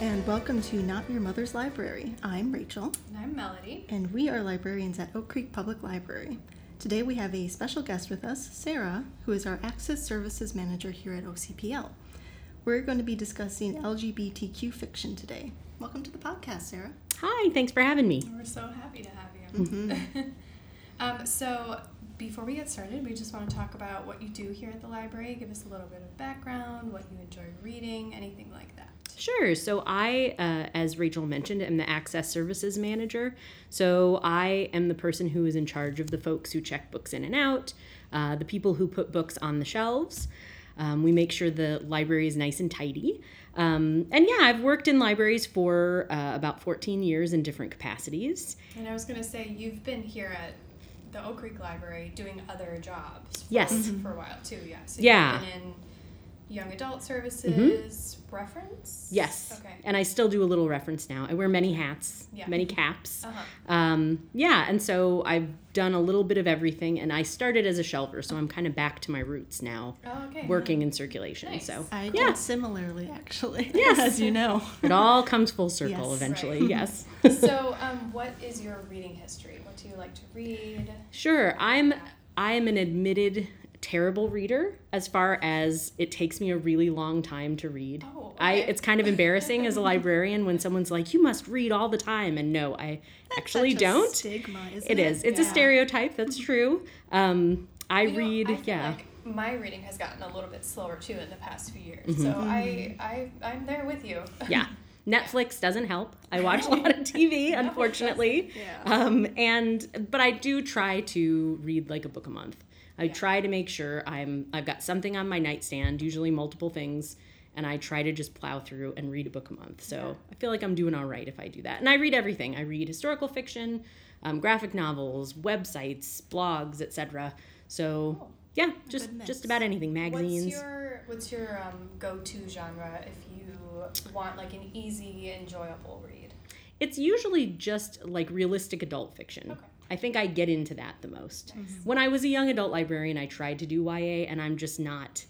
Hi, and welcome to Not Your Mother's Library. I'm Rachel, And I'm Melody. and we are librarians at Oak Creek Public Library. Today we have a special guest with us, Sarah, who is our Access Services Manager here at OCPL. We're going to be discussing LGBTQ fiction today. Welcome to the podcast, Sarah. Hi, thanks for having me. We're so happy to have you. um, so, before we get started, we just want to talk about what you do here at the library. Give us a little bit of background, what you enjoy reading, anything like that. Sure. So, I, uh, as Rachel mentioned, am the Access Services Manager. So, I am the person who is in charge of the folks who check books in and out, uh, the people who put books on the shelves. Um, we make sure the library is nice and tidy. Um, and yeah, I've worked in libraries for uh, about 14 years in different capacities. And I was going to say, you've been here at the Oak Creek Library doing other jobs. For, Yes. For a while, too, yeah. So Yeah. You've been in young adult services, reference? Yes. Okay. And I still do a little reference now. I wear many hats, Yeah. many caps. Uh-huh. Um, yeah, and so I've done a little bit of everything, and I started as a shelver, so I'm kind of back to my roots now, Oh, okay. working in circulation. Nice. So I Yeah. did similarly, actually, Yes. as you know. it all comes full circle Yes. eventually. Right. Yes. so, um, what is your reading history? What do you like to read? Sure, I'm I am an admitted terrible reader as far as it takes me a really long time to read. Oh, I it's kind of embarrassing as a librarian when someone's like you must read all the time and no, I actually Such a don't. Stigma, isn't It is. It's a stereotype. That's true. Um, I You know, read. I feel yeah. Like my reading has gotten a little bit slower too in the past few years. Mm-hmm. So I, I, I'm there with you. yeah. Netflix doesn't help. I watch a lot of TV, unfortunately. Yeah. Um, and but I do try to read like a book a month. I try to make sure I'm I've got something on my nightstand, usually multiple things, and I try to just plow through and read a book a month. So I feel like I'm doing all right if I do that. And I read everything. I read historical fiction, um, graphic novels, websites, blogs, etc. So yeah, just just about anything. Magazines. What's your What's your um, go-to genre if you want like an easy, enjoyable read? It's usually just like realistic adult fiction. Okay. I think I get into that the most. When I was a young adult librarian, I tried to do YA, and I'm just not.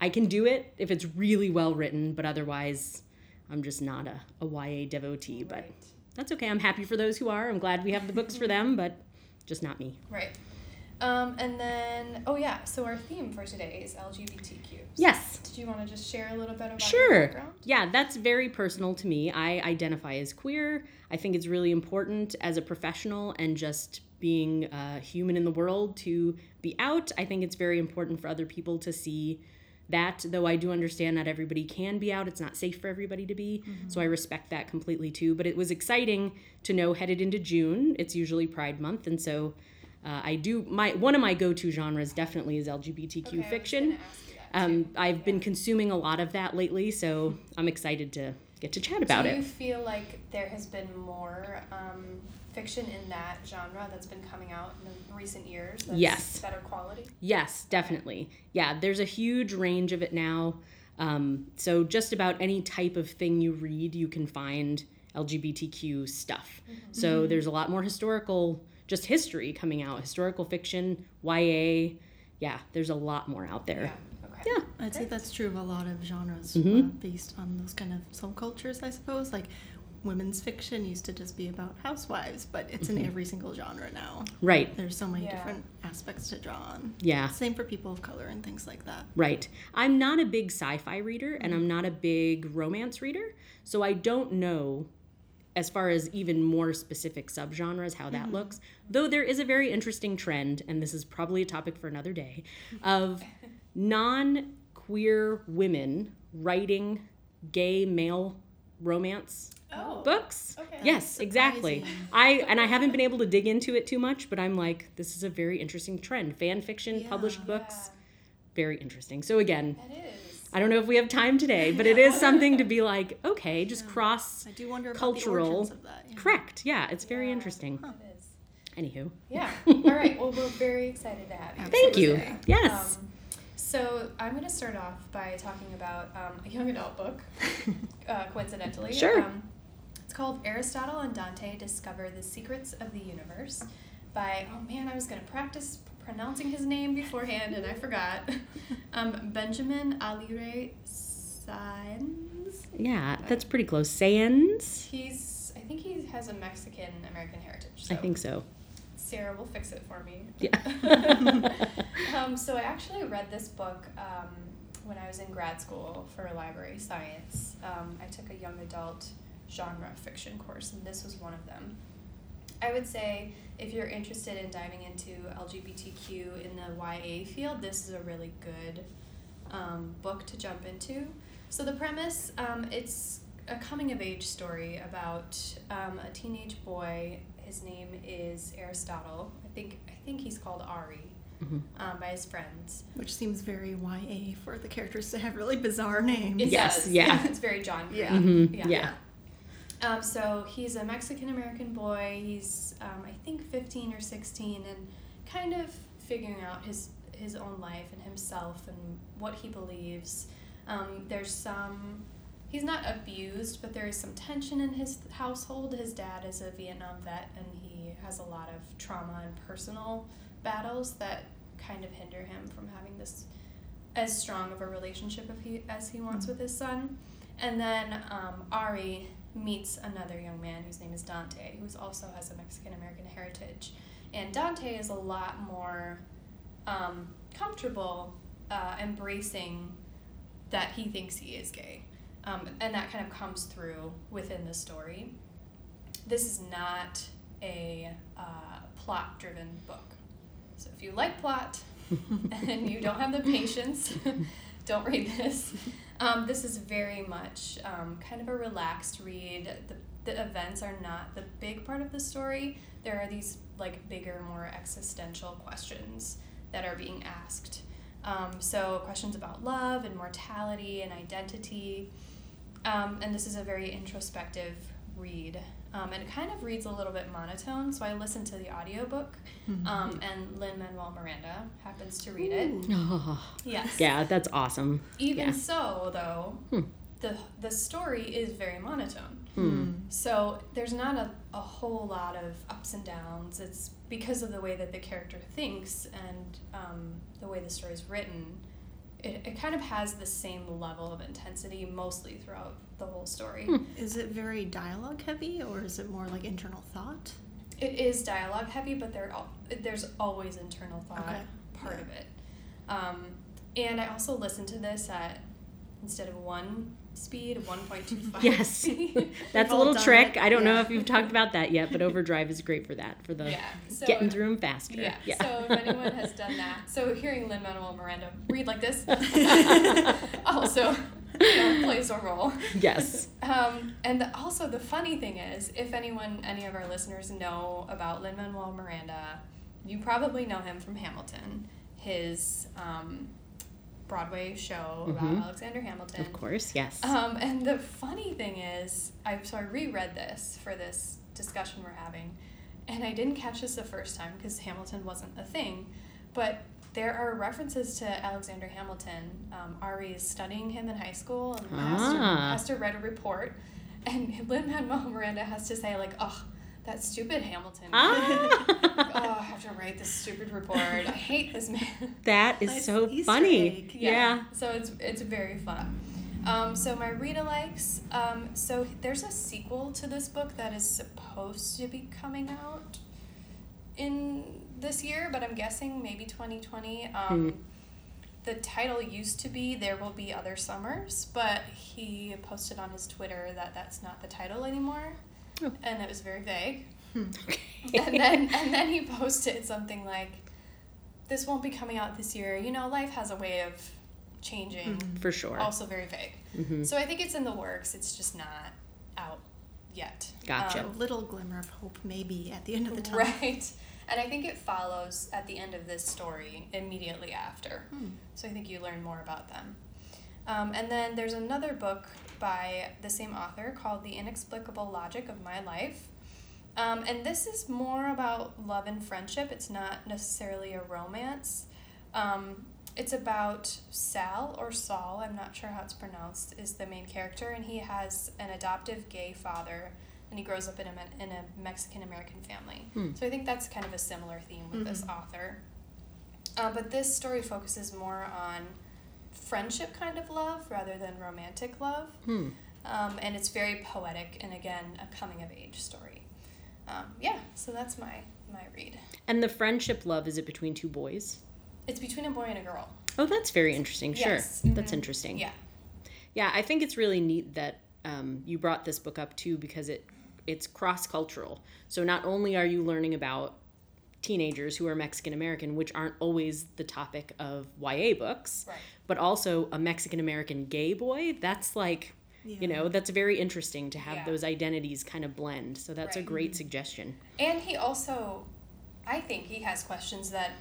I can do it if it's really well written, but otherwise, I'm just not a, a YA devotee. But that's okay. I'm happy for those who are. I'm glad we have the books for them, but just not me. Right. Um, and then, oh yeah, so our theme for today is LGBTQ. Yes. Did you want to just share a little bit about your Sure. background? Yeah, that's very personal to me. I identify as queer. I think it's really important as a professional and just being a human in the world to be out. I think it's very important for other people to see that, though I do understand not everybody can be out. It's not safe for everybody to be. So I respect that completely too. But it was exciting to know headed into June, it's usually Pride Month. And so uh, I do, my one of my go to genres definitely is LGBTQ Okay, fiction. gonna ask you that, Um. I've been consuming a lot of that lately, so I'm excited to get to chat about it. Do it. you feel like there has been more um, fiction in that genre that's been coming out in the recent years? That's Yes. Better quality. Yes, definitely. Yeah, there's a huge range of it now. Um, so just about any type of thing you read, you can find LGBTQ stuff. So there's a lot more historical, just history coming out, historical fiction, YA. Yeah, there's a lot more out there. Okay. Yeah. I'd say that's true of a lot of genres Mhm. uh, based on those kind of subcultures, I suppose. Like women's fiction used to just be about housewives, but it's in every single genre now. Right. There's so many Yeah. different aspects to draw on. Yeah. Same for people of color and things like that. Right. I'm not a big sci fi reader and I'm not a big romance reader. So I don't know, as far as even more specific subgenres, how that mm-hmm. looks. Though there is a very interesting trend, and this is probably a topic for another day, of non queer women writing gay male romance Oh. books. Okay. Yes, exactly. I and I haven't been able to dig into it too much, but I'm like, this is a very interesting trend. Fan fiction, published books, very interesting. So again, That is. I don't know if we have time today, but it is something to be like, okay, just cross I do wonder about cultural. the of that. yeah. Correct. Yeah, it's very Yeah, interesting. It is. Anywho. Yeah. All right. Well, we're very excited to have you. Thank you. today. Yes. Um, so I'm going to start off by talking about um, a young adult book, uh, coincidentally. Sure. Um, it's called Aristotle and Dante Discover the Secrets of the Universe by, oh man, I was going to practice pronouncing his name beforehand and I forgot. um, Benjamin Alire Saenz. Yeah, that's pretty close. Sans? He's, I think he has a Mexican American heritage. I think so. Sarah will fix it for me. Yeah. um, so I actually read this book um, when I was in grad school for library science. Um, I took a young adult genre fiction course, and this was one of them. I would say if you're interested in diving into LGBTQ in the YA field, this is a really good um, book to jump into. So the premise, um, it's a coming of age story about um, a teenage boy. His name is Aristotle. I think I think he's called Ari Mhm. um, by his friends. Which seems very YA for the characters to have really bizarre names. It Yes, does. yeah. it's very John Green. Yeah. Mhm, Yeah. yeah. Um, so he's a Mexican American boy. He's um, I think fifteen or sixteen, and kind of figuring out his his own life and himself and what he believes. Um, there's some. He's not abused, but there is some tension in his household. His dad is a Vietnam vet, and he has a lot of trauma and personal battles that kind of hinder him from having this as strong of a relationship if he, as he wants Mhm. with his son. And then um, Ari meets another young man whose name is Dante, who also has a Mexican American heritage. And Dante is a lot more um, comfortable uh, embracing that he thinks he is gay. Um, and that kind of comes through within the story. This is not a uh, plot driven book. So if you like plot and you don't have the patience, don't read this. Um, this is very much um, kind of a relaxed read. The, the events are not the big part of the story. There are these like bigger, more existential questions that are being asked. Um, so questions about love and mortality and identity. Um, and this is a very introspective read. Um, and it kind of reads a little bit monotone, so I listened to the audiobook, Mhm. um, and Lin Manuel Miranda happens to read it. Ooh. Oh, Yes. yeah, that's awesome. Even Yeah. so, though, Hmm. the the story is very monotone. Hmm. So there's not a, a whole lot of ups and downs. It's because of the way that the character thinks and um, the way the story is written. It, it kind of has the same level of intensity mostly throughout the whole story. Hmm. Is it very dialogue heavy or is it more like internal thought? It is dialogue heavy, but there there's always internal thought Okay. part Yeah. of it. Um, and I also listened to this at instead of one speed, of one point two five. Yes. That's a little trick. it, I don't know if you've talked about that yet, but Overdrive is great for that, for the yeah. So, getting through them faster. Yeah. So if anyone has done that, so hearing Lin Manuel Miranda read like this also you know, plays a role. yes. Um, and the, also the funny thing is, if anyone, any of our listeners know about Lin Manuel Miranda, you probably know him from Hamilton, his um, Broadway show Mhm. about Alexander Hamilton. Of course, yes. Um, and the funny thing is, I so I reread this for this discussion we're having, and I didn't catch this the first time because Hamilton wasn't a thing, but there are references to Alexander Hamilton. Um, Ari is studying him in high school and has, to, Ah. has to write a report, and Lin Manuel Miranda has to say like, "Oh, that stupid Hamilton." ah, Oh, I have to write this stupid report. I hate this man. that is Nice so Easter funny. egg. Yeah. So it's it's very fun. Um, so my read likes. Um, so there's a sequel to this book that is supposed to be coming out in this year, but I'm guessing maybe 2020. Um, Hmm. The title used to be "There Will Be Other Summers," but he posted on his Twitter that that's not the title anymore, Oh. and it was very vague. Okay. and then and then he posted something like, "This won't be coming out this year. You know, life has a way of changing." Mhm. For sure. Also very vague. hmm So I think it's in the works. It's just not out yet. Gotcha. A Um, little glimmer of hope maybe at the end of the tunnel. right. And I think it follows at the end of this story immediately after. Hmm. So I think you learn more about them. Um, and then there's another book by the same author called The Inexplicable Logic of My Life. Um, and this is more about love and friendship. It's not necessarily a romance. Um, it's about Sal or Saul, I'm not sure how it's pronounced, is the main character, and he has an adoptive gay father, and he grows up in a, in a Mexican American family. Hmm. So I think that's kind of a similar theme with this Mhm. author. Uh, but this story focuses more on friendship kind of love rather than romantic love. Hmm. Um, and it's very poetic and again a coming of age story. Um, yeah, so that's my my read. And the friendship love is it between two boys? It's between a boy and a girl. Oh, that's very interesting. Sure, Yes. that's interesting. Yeah. Yeah, I think it's really neat that um, you brought this book up too because it it's cross cultural. So not only are you learning about teenagers who are Mexican American, which aren't always the topic of YA books, Right. but also a Mexican American gay boy. That's like, you know, that's very interesting to have Yeah. those identities kind of blend. So that's a Right. great suggestion. And he also, I think he has questions that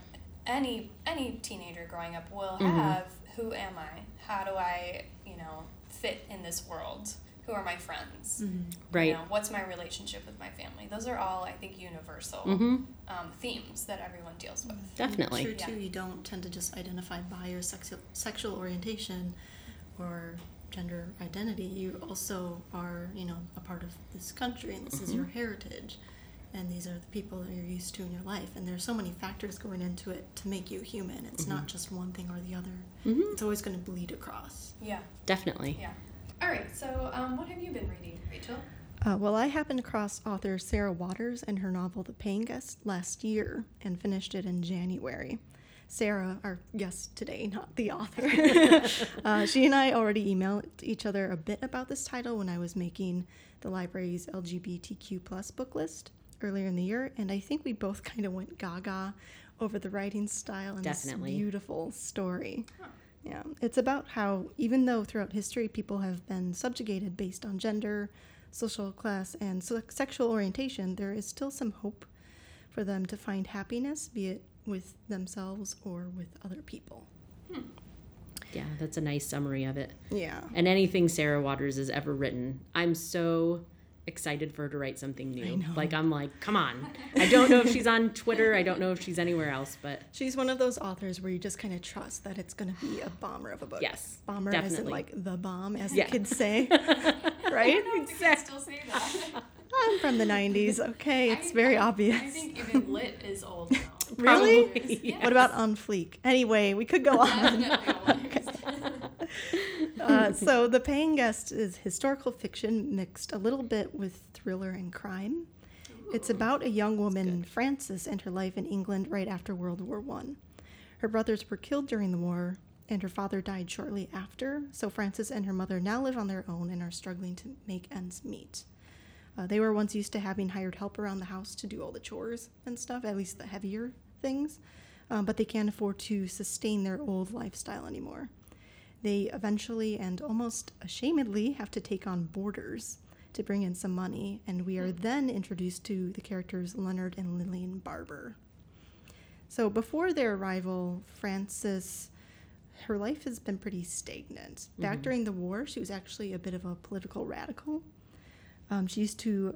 any any teenager growing up will Mm-hmm. have. Who am I? How do I, you know, fit in this world? Who are my friends? Right. You know, what's my relationship with my family? Those are all, I think, universal Mm-hmm. um, themes that everyone deals with. Definitely. True Yeah. too. You don't tend to just identify by your sexual sexual orientation or gender identity. You also are, you know, a part of this country, and this is your heritage, and these are the people that you're used to in your life. And there's so many factors going into it to make you human. It's not just one thing or the other. Mhm. It's always going to bleed across. Yeah. Definitely. Yeah. All right. So, um, what have you been reading, Rachel? Uh, well, I happened across author Sarah Waters and her novel The Paying Guest last year and finished it in January. Sarah, our guest today, not the author, uh, she and I already emailed each other a bit about this title when I was making the library's LGBTQ plus book list earlier in the year, and I think we both kind of went gaga over the writing style and Definitely. this beautiful story. Yeah, it's about how even though throughout history people have been subjugated based on gender, social class, and se- sexual orientation, there is still some hope for them to find happiness, be it with themselves or with other people. Hmm. Yeah, that's a nice summary of it. Yeah. And anything Sarah Waters has ever written, I'm so excited for her to write something new. know. Like I'm like, come on. I don't know if she's on Twitter. I don't know if she's anywhere else, but She's one of those authors where you just kind of trust that it's going to be a bomber of a book. Yes, Bomber as in like the bomb, as Yeah. the kids say. I right? don't know if the still say that. I'm from the 90s. Okay, it's very I- obvious. I think even lit is old now. Really? Yes. What about on fleek? Anyway, we could go on. Uh, so, The Paying Guest is historical fiction mixed a little bit with thriller and crime. It's about a young woman, Frances, and her life in England right after World War One. Her brothers were killed during the war, and her father died shortly after. So, Frances and her mother now live on their own and are struggling to make ends meet. Uh, they were once used to having hired help around the house to do all the chores and stuff, at least the heavier things, um, but they can't afford to sustain their old lifestyle anymore. They eventually and almost ashamedly have to take on boarders to bring in some money, and we are then introduced to the characters Leonard and Lillian Barber. So before their arrival, Frances, her life has been pretty stagnant. Back during the war, she was actually a bit of a political radical. Um, she used to,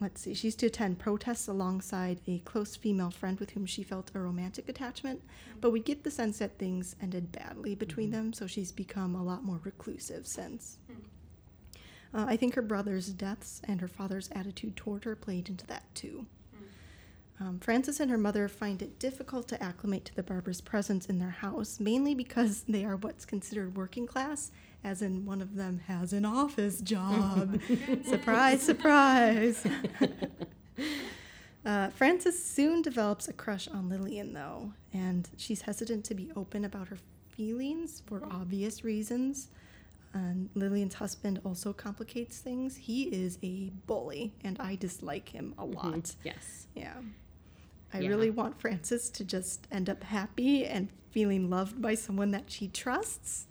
let's see, she used to attend protests alongside a close female friend with whom she felt a romantic attachment. But we get the sense that things ended badly between them, so she's become a lot more reclusive since. Uh, I think her brother's deaths and her father's attitude toward her played into that too. Um, Frances and her mother find it difficult to acclimate to the Barbers' presence in their house, mainly because they are what's considered working class, as in one of them has an office job. surprise, surprise. uh, Frances soon develops a crush on Lillian, though, and she's hesitant to be open about her feelings for obvious reasons. And Lillian's husband also complicates things. He is a bully, and I dislike him a lot. yes. Yeah. I Yeah. really want Frances to just end up happy and feeling loved by someone that she trusts.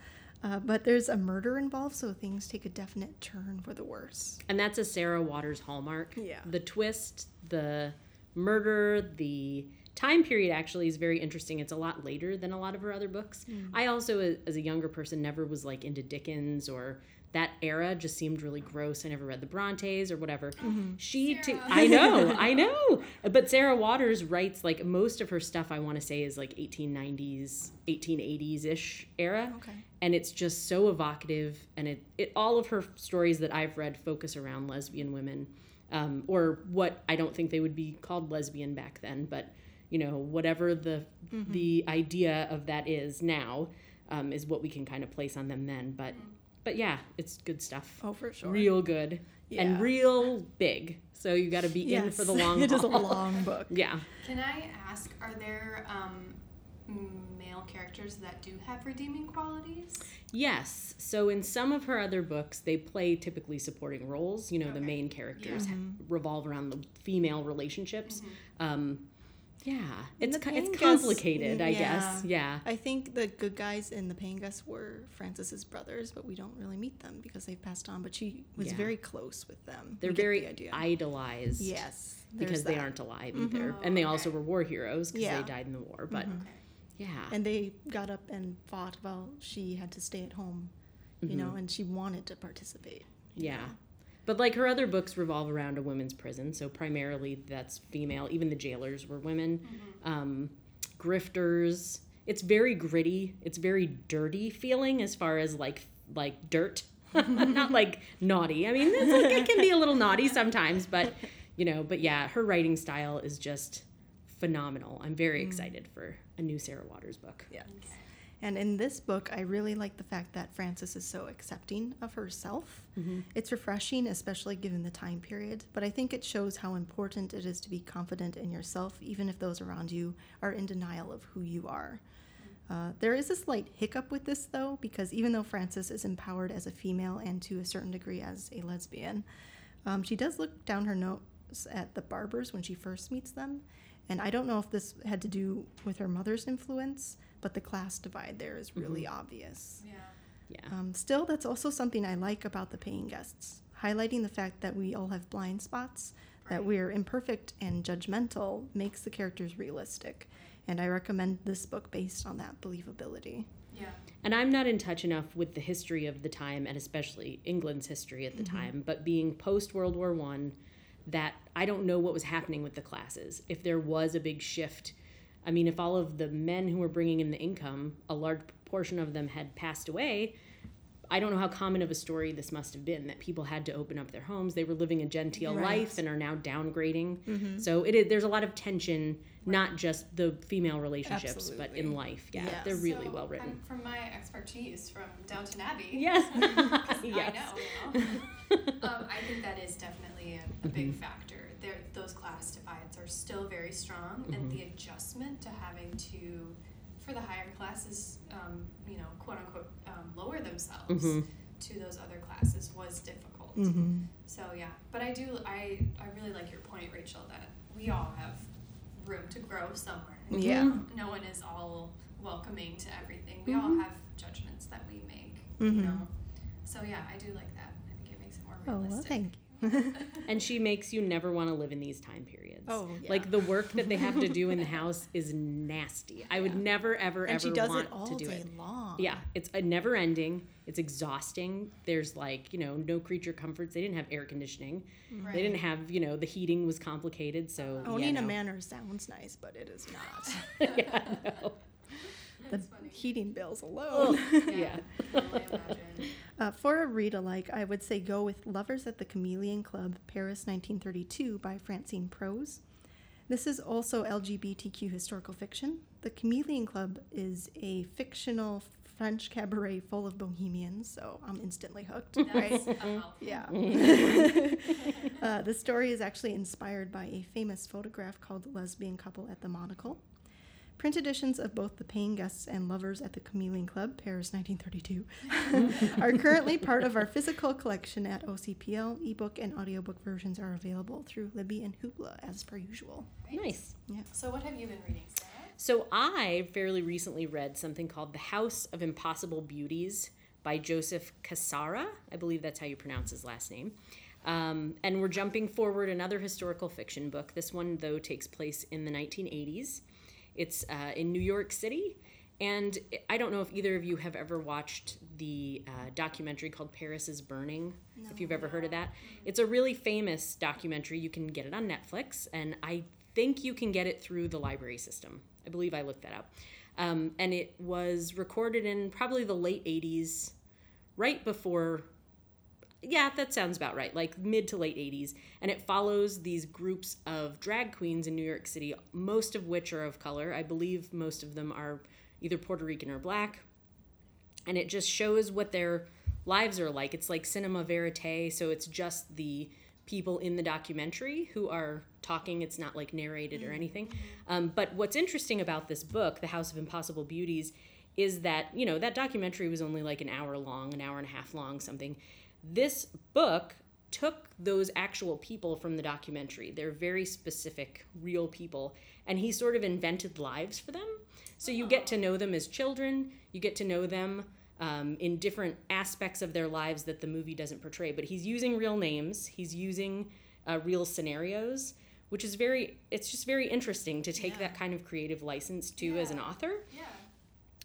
Uh, but there's a murder involved, so things take a definite turn for the worse. And that's a Sarah Waters hallmark. Yeah. The twist, the murder, the time period actually is very interesting. It's a lot later than a lot of her other books. I also, as a younger person, never was like into Dickens or that era just seemed really gross. I never read the Brontes or whatever. She, ta- Sarah. I know, I know. But Sarah Waters writes like most of her stuff. I want to say is like 1890s, 1880s ish era Okay. and it's just so evocative and it, it all of her stories that i've read focus around lesbian women um, or what i don't think they would be called lesbian back then but you know whatever the the idea of that is now um, is what we can kind of place on them then but but yeah, it's good stuff. Oh, for sure. Real good Yeah. and real big. So you got to be in for the Yes, long It is a long book. Yeah. Can I ask, are there um, male characters that do have redeeming qualities? Yes. So in some of her other books, they play typically supporting roles. You know, the main characters Yeah. revolve around the female relationships. Um, yeah, it's the it's paying guests- complicated, I yeah. guess. Yeah. I think the good guys in the paying guests were Frances's brothers, but we don't really meet them because they've passed on. But she was Yeah. very close with them. They're We very the idolized. yes, Because there's they aren't alive Mhm. either, Oh, and they also were war heroes because Yeah. they died in the war. But Mhm. Yeah, And they got up and fought while she had to stay at home, you know, and she wanted to participate. Mm-hmm. Yeah. know. But like her other books revolve around a women's prison, so primarily that's female. Even the jailers were women. Um, grifters. It's very gritty. It's very dirty feeling as far as like like dirt, not like naughty. I mean, it's like, it can be a little naughty sometimes, but you know. But yeah, her writing style is just phenomenal. I'm very excited for a new Sarah Waters book. Yeah. And in this book, I really like the fact that Frances is so accepting of herself. It's refreshing, especially given the time period, but I think it shows how important it is to be confident in yourself, even if those around you are in denial of who you are. Uh, there is a slight hiccup with this, though, because even though Frances is empowered as a female and to a certain degree as a lesbian, um, she does look down her nose at the barbers when she first meets them. And I don't know if this had to do with her mother's influence, but the class divide there is really obvious. Yeah. Yeah. Um, still, that's also something I like about the paying guests, highlighting the fact that we all have blind spots, that we're imperfect and judgmental makes the characters realistic. And I recommend this book based on that believability. Yeah. And I'm not in touch enough with the history of the time, and especially England's history at the time, but being post World War One, that I don't know what was happening with the classes. If there was a big shift, I mean, if all of the men who were bringing in the income, a large proportion of them had passed away, I don't know how common of a story this must have been that people had to open up their homes. They were living a genteel Right. life and are now downgrading. So it is, there's a lot of tension, not just the female relationships, but in life. Yeah, Yes. they're really So, well written. I'm- from my expertise from Downton Abbey. Yes. I know. You know. um, I think that is definitely a, a big Mm-hmm. factor. There, those class divides are still very strong, and Mm-hmm. the adjustment to having to, for the higher classes, um, you know, quote unquote, um, lower themselves Mhm. to those other classes was difficult. Mm-hmm. So yeah, but I do, I, I really like your point, Rachel, that we all have room to grow somewhere. Yeah. No one is all welcoming to everything. We all Mhm. have judgments that we make, you know. So yeah, I do like that. I think it makes it more realistic. Oh, realistic. well, thank you. And she makes you never want to live in these time periods. Oh, yeah. Like the work that they have to do in the house is nasty. I would Yeah. never, ever, and ever she does want it all to do day it. long. Yeah, it's a never ending. It's exhausting. There's like, you know, no creature comforts. They didn't have air conditioning. Right. They didn't have, you know, the heating was complicated. So, Owning yeah, a no. manor sounds nice, but it is not. yeah, no. The funny. heating bills alone. yeah. I can only imagine. Uh, for a read alike, I would say go with Lovers at the Chameleon Club, Paris 1932 by Francine Prose. This is also LGBTQ historical fiction. The Chameleon Club is a fictional French cabaret full of bohemians, so I'm instantly hooked, right? That's a. Yeah. uh, the story is actually inspired by a famous photograph called Lesbian Couple at the Monocle. Print editions of both The Paying Guests and Lovers at the Chameleon Club, Paris 1932, are currently part of our physical collection at OCPL. Ebook and audiobook versions are available through Libby and Hoopla as per usual. Nice. Yeah. So what have you been reading, Sarah? So I fairly recently read something called The House of Impossible Beauties by Joseph Cassara. I believe that's how you pronounce his last name. Um, and we're jumping forward another historical fiction book. This one, though, takes place in the 1980s. It's uh, in New York City. And I don't know if either of you have ever watched the uh, documentary called Paris is Burning, if you've ever heard of that. It's a really famous documentary. You can get it on Netflix, and I think you can get it through the library system. I believe I looked that up. Um, and it was recorded in probably the late 80s, right before yeah, that sounds about right. Like mid to late 80s. And it follows these groups of drag queens in New York City, most of which are of color. I believe most of them are either Puerto Rican or black. And it just shows what their lives are like. It's like cinema verite, so it's just the people in the documentary who are talking. It's not like narrated or anything. Um, but what's interesting about this book, The House of Impossible Beauties, is that, you know, that documentary was only like an hour long, an hour and a half long, something. This book took those actual people from the documentary. They're very specific, real people. And he sort of invented lives for them. So you get to know them as children, you get to know them um, in different aspects of their lives that the movie doesn't portray. But he's using real names, he's using uh, real scenarios, which is very, it's just very interesting to take Yeah. that kind of creative license to as an author. Yeah.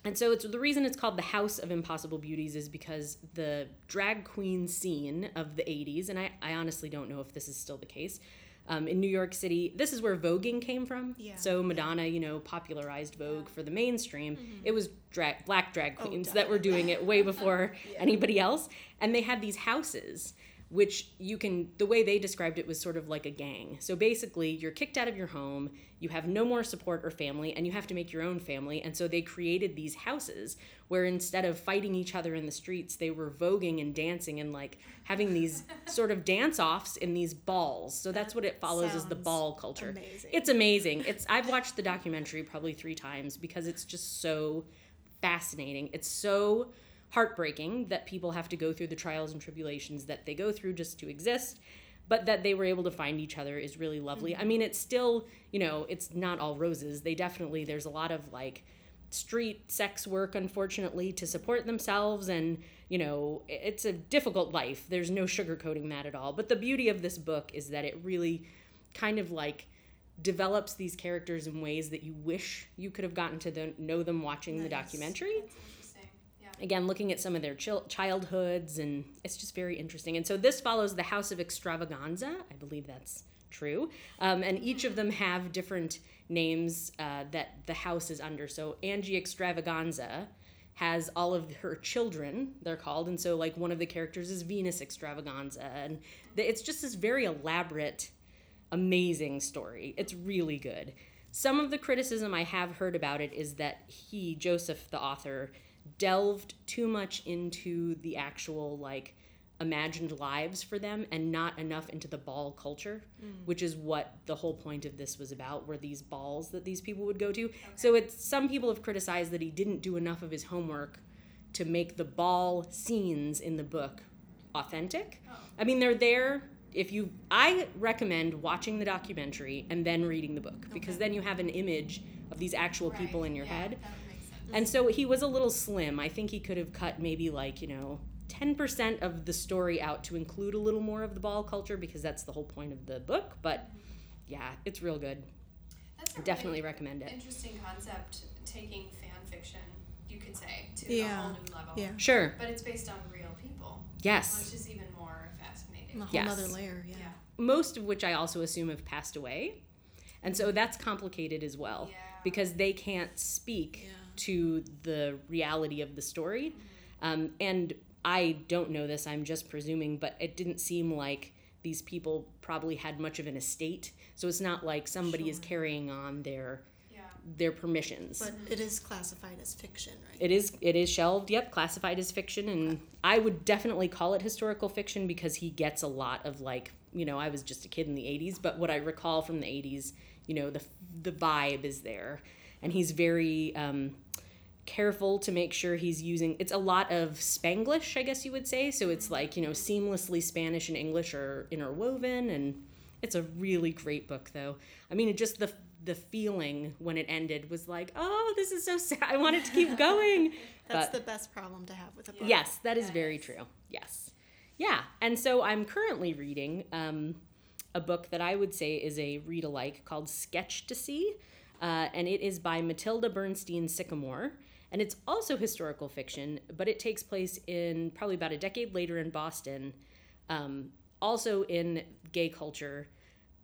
And so it's the reason it's called the House of Impossible Beauties is because the drag queen scene of the 80s, and I, I honestly don't know if this is still the case, um, in New York City, this is where voguing came from. Yeah. So Madonna, you know, popularized Vogue for the mainstream. Mm-hmm. It was drag, black drag Oh, queens that were doing it way before Yeah. anybody else. And they had these houses which you can the way they described it was sort of like a gang. So basically you're kicked out of your home you have no more support or family and you have to make your own family. And so they created these houses where instead of fighting each other in the streets they were voguing and dancing and like having these sort of dance offs in these balls. So that's what it follows as the ball culture. amazing. it's amazing. It's i've watched the documentary probably three times because it's just so fascinating. It's so heartbreaking that people have to go through the trials and tribulations that they go through just to exist but that they were able to find each other is really lovely. I mean it's still you know it's not all roses. They definitely there's a lot of like street sex work unfortunately to support themselves and you know it's a difficult life. There's no sugarcoating that at all. But the beauty of this book is that it really kind of like develops these characters in ways that you wish you could have gotten to the, know them watching the documentary. That's interesting. Yeah. Again looking at some of their chil- childhoods and it's just very interesting. And so this follows the house of extravaganza. I believe that's true. Um, and each of them have different names uh, that the house is under. So angie extravaganza has all of her children they're called. And so like one of the characters is venus extravaganza. And the, it's just this very elaborate amazing story. It's really good. Some of the criticism I have heard about it is that he, Joseph, the author, delved too much into the actual, like, imagined lives for them and not enough into the ball culture, mm. which is what the whole point of this was about, were these balls that these people would go to. So it's some people have criticized that he didn't do enough of his homework to make the ball scenes in the book authentic. Oh. I mean, they're there. If you, I recommend watching the documentary and then reading the book because then you have an image of these actual people in your Yeah, head. And so he was a little slim. I think he could have cut maybe like, you know, 10% of the story out to include a little more of the ball culture because that's the whole point of the book. But yeah, it's real good. That's a Definitely really recommend it. interesting concept, taking fan fiction, you could say, to a whole new level. Yeah. Sure. But it's based on real people, Yes. which is even more fascinating. A whole Yes. nother layer, yeah. Yeah. Most of which I also assume have passed away. And so that's complicated as well Yeah. because they can't speak Yeah. To the reality of the story. Um, and I don't know this, I'm just presuming, but it didn't seem like these people probably had much of an estate. So it's not like somebody is carrying on their Yeah. their permissions. But it is classified as fiction, right? It is it is shelved, yep, classified as fiction and I would definitely call it historical fiction because he gets a lot of like, you know, I was just a kid in the 80s, but what I recall from the 80s, you know, the the vibe is there and he's very um careful to make sure he's using it's a lot of spanglish i guess you would say. So it's like you know seamlessly spanish and english are interwoven and it's a really great book though. I mean it just the the feeling when it ended was like oh this is so sad. I wanted to keep going. That's but the best problem to have with a book. yes that is That very true. Yes. Yeah and so i'm currently reading um, a book that i would say is a read alike called Sketchtasy uh, and it is by Mattilda Bernstein Sycamore and it's also historical fiction but it takes place in probably about a decade later in boston um, also in gay culture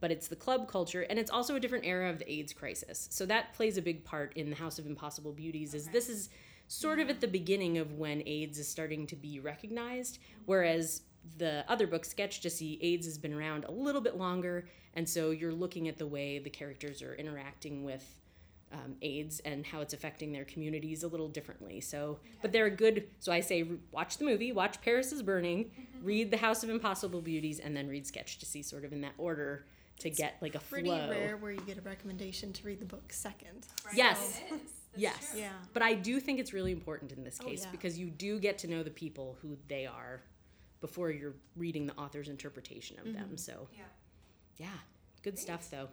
but it's the club culture and it's also a different era of the AIDS crisis. So that plays a big part in the House of Impossible Beauties is this is sort of at the beginning of when AIDS is starting to be recognized whereas the other book Sketchtasy AIDS has been around a little bit longer and so you're looking at the way the characters are interacting with um, AIDS and how it's affecting their communities a little differently. So, but they're a good. So I say, watch the movie, watch Paris is Burning, read The House of Impossible Beauties, and then read Sketchtasy sort of in that order to get like a Pretty flow. rare where you get a recommendation to read the book second. Right? Yes. It is. That's Yes. true. Yeah. But I do think it's really important in this Oh, case yeah. because you do get to know the people who they are before you're reading the author's interpretation of Mm-hmm. them. So, Yeah. yeah, good stuff though.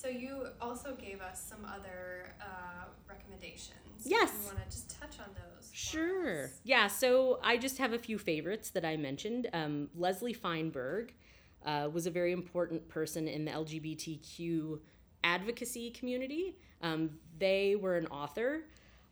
Sounds good. Yeah. So you also gave us some other uh, recommendations. Yes. You want to just touch on those? Sure. us? Yeah, so I just have a few favorites that I mentioned. Um, Leslie Feinberg uh, was a very important person in the LGBTQ advocacy community. Um, they were an author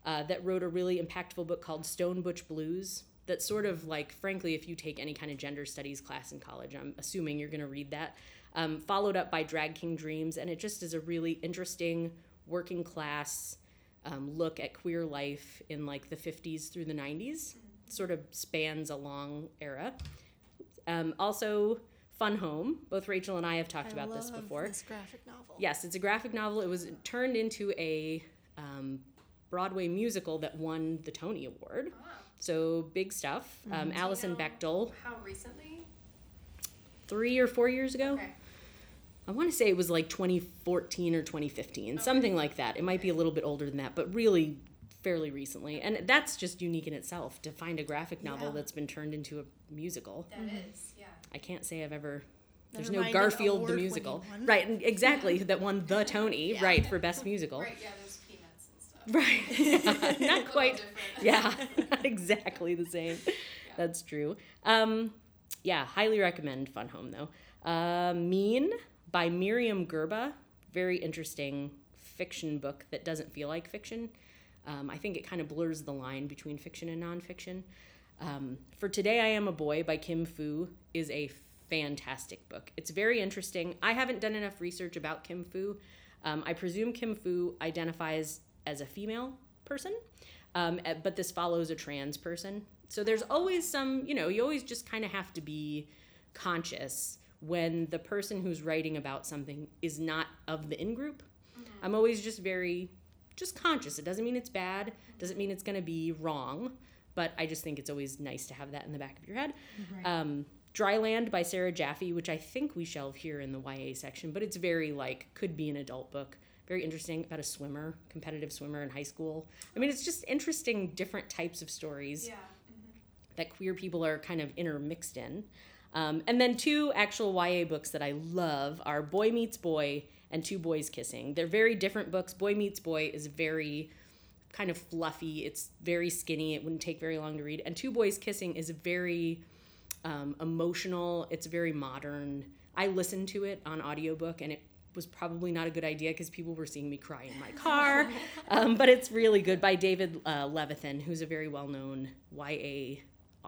uh, that wrote a really impactful book called Stone Butch Blues. That sort of like, frankly, if you take any kind of gender studies class in college, I'm assuming you're going to read that. Um, followed up by Drag King Dreams, and it just is a really interesting working class um, look at queer life in like the 50s through the 90s. Sort of spans a long era. Um, also, Fun Home. Both Rachel and I have talked I about this before. This graphic novel. Yes, it's a graphic novel. It was turned into a um, Broadway musical that won the Tony Award. Ah. So big stuff. Um, Do you Alison know Bechdel, How recently? three or four years ago. Okay. I want to say it was like 2014 or 2015, something like that. It might be a little bit older than that, but really fairly recently. And that's just unique in itself to find a graphic novel Yeah. that's been turned into a musical. That is, yeah. I can't say I've ever. There's Never no Garfield the musical, right? and Exactly, that won the Tony, Yeah. right, for best musical. Right, yeah, there's peanuts and stuff. Right. Not quite. Yeah, not exactly the same. That's true. Um, yeah, highly recommend Fun Home though. Uh, mean by Myriam Gurba. Very interesting fiction book that doesn't feel like fiction. Um, I think it kind of blurs the line between fiction and nonfiction. Um, For Today I Am a Boy by Kim Fu is a fantastic book. It's very interesting. I haven't done enough research about Kim Fu. Um, I presume Kim Fu identifies as a female person, um, eh, but this follows a trans person. So there's always some, you know, you always just kind of have to be conscious when the person who's writing about something is not of the in group. I'm always just very just conscious. It doesn't mean it's bad, doesn't mean it's going to be wrong, but I just think it's always nice to have that in the back of your head. Um, Dryland by Sarah Jaffe, which I think we shelve here in the YA section, but it's very like could be an adult book. Very interesting about a swimmer, competitive swimmer in high school. I mean, it's just interesting, different types of stories Yeah. that queer people are kind of intermixed in. Um, and then two actual YA books that I love are Boy Meets Boy and Two Boys Kissing. They're very different books. Boy Meets Boy is very kind of fluffy, it's very skinny, it wouldn't take very long to read. And Two Boys Kissing is very um, emotional, it's very modern. I listened to it on audiobook and it was probably not a good idea because people were seeing me cry in my car. um, but it's really good by David uh, Levithan, who's a very well known YA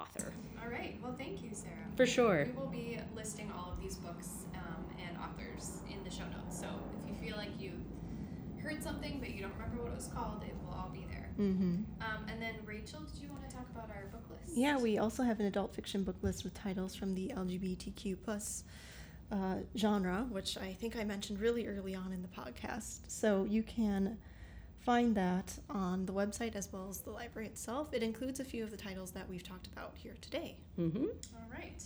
author. All right. Well, thank you, Sarah. For sure. We will be listing all of these books um, and authors in the show notes. So if you feel like you heard something but you don't remember what it was called, it will all be there. Mm-hmm. Um, and then Rachel, did you want to talk about our book list? Yeah, we also have an adult fiction book list with titles from the LGBTQ plus uh, genre, which I think I mentioned really early on in the podcast. So you can find that on the website as well as the library itself. It includes a few of the titles that we've talked about here today. Mm-hmm. All right.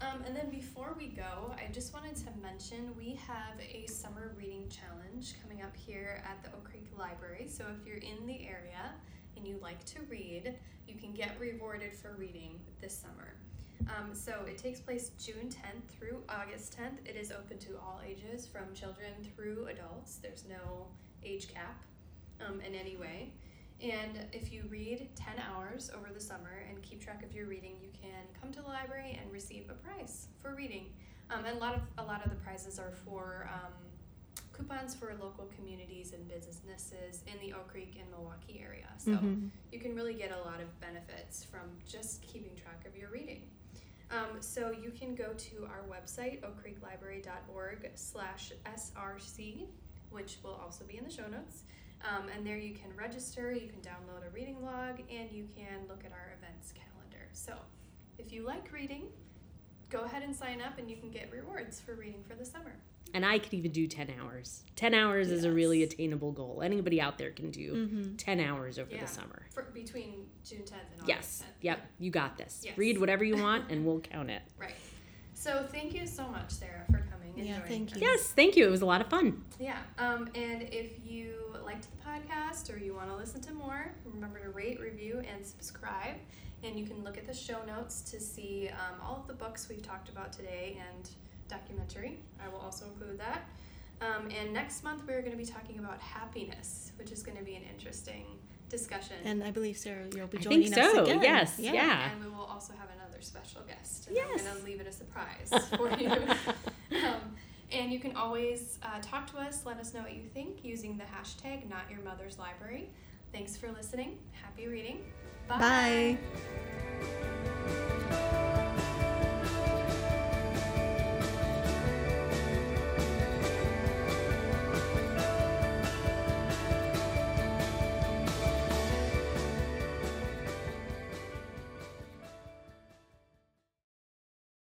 Um, and then before we go, I just wanted to mention we have a summer reading challenge coming up here at the Oak Creek Library. So if you're in the area and you like to read, you can get rewarded for reading this summer. Um, so it takes place June 10th through August 10th. It is open to all ages, from children through adults. There's no age cap um, in any way. And if you read 10 hours over the summer and keep track of your reading, you can come to the library and receive a prize for reading. Um, and a lot of a lot of the prizes are for um, coupons for local communities and businesses in the Oak Creek and Milwaukee area. So Mhm. you can really get a lot of benefits from just keeping track of your reading. Um, so you can go to our website, oakcreeklibrary.org slash src, which will also be in the show notes. Um, and there you can register, you can download a reading log, and you can look at our events calendar. So if you like reading, go ahead and sign up and you can get rewards for reading for the summer. And I could even do 10 hours. 10 hours is a really attainable goal. Anybody out there can do 10 hours over Yeah. the summer. For, between June 10th and August Yes. 10th. Yep. You got this. Yes. Read whatever you want and we'll count it. Right. So thank you so much, Sarah, for coming. And Yeah, thank you. Yes. Thank you. It was a lot of fun. Yeah. Um, and if you liked the podcast or you want to listen to more, remember to rate, review, and subscribe. And you can look at the show notes to see um, all of the books we've talked about today and documentary. I will also include that. Um, and next month we're going to be talking about happiness, which is going to be an interesting discussion. And I believe Sarah, you'll be joining I joining think us so. again. Yes. Yeah. And we will also have another special guest. And Yes. I'm going to leave it a surprise for you. um, and you can always uh, talk to us, let us know what you think using the hashtag Not Your Mother's Library. Thanks for listening. Happy reading. Bye. Bye.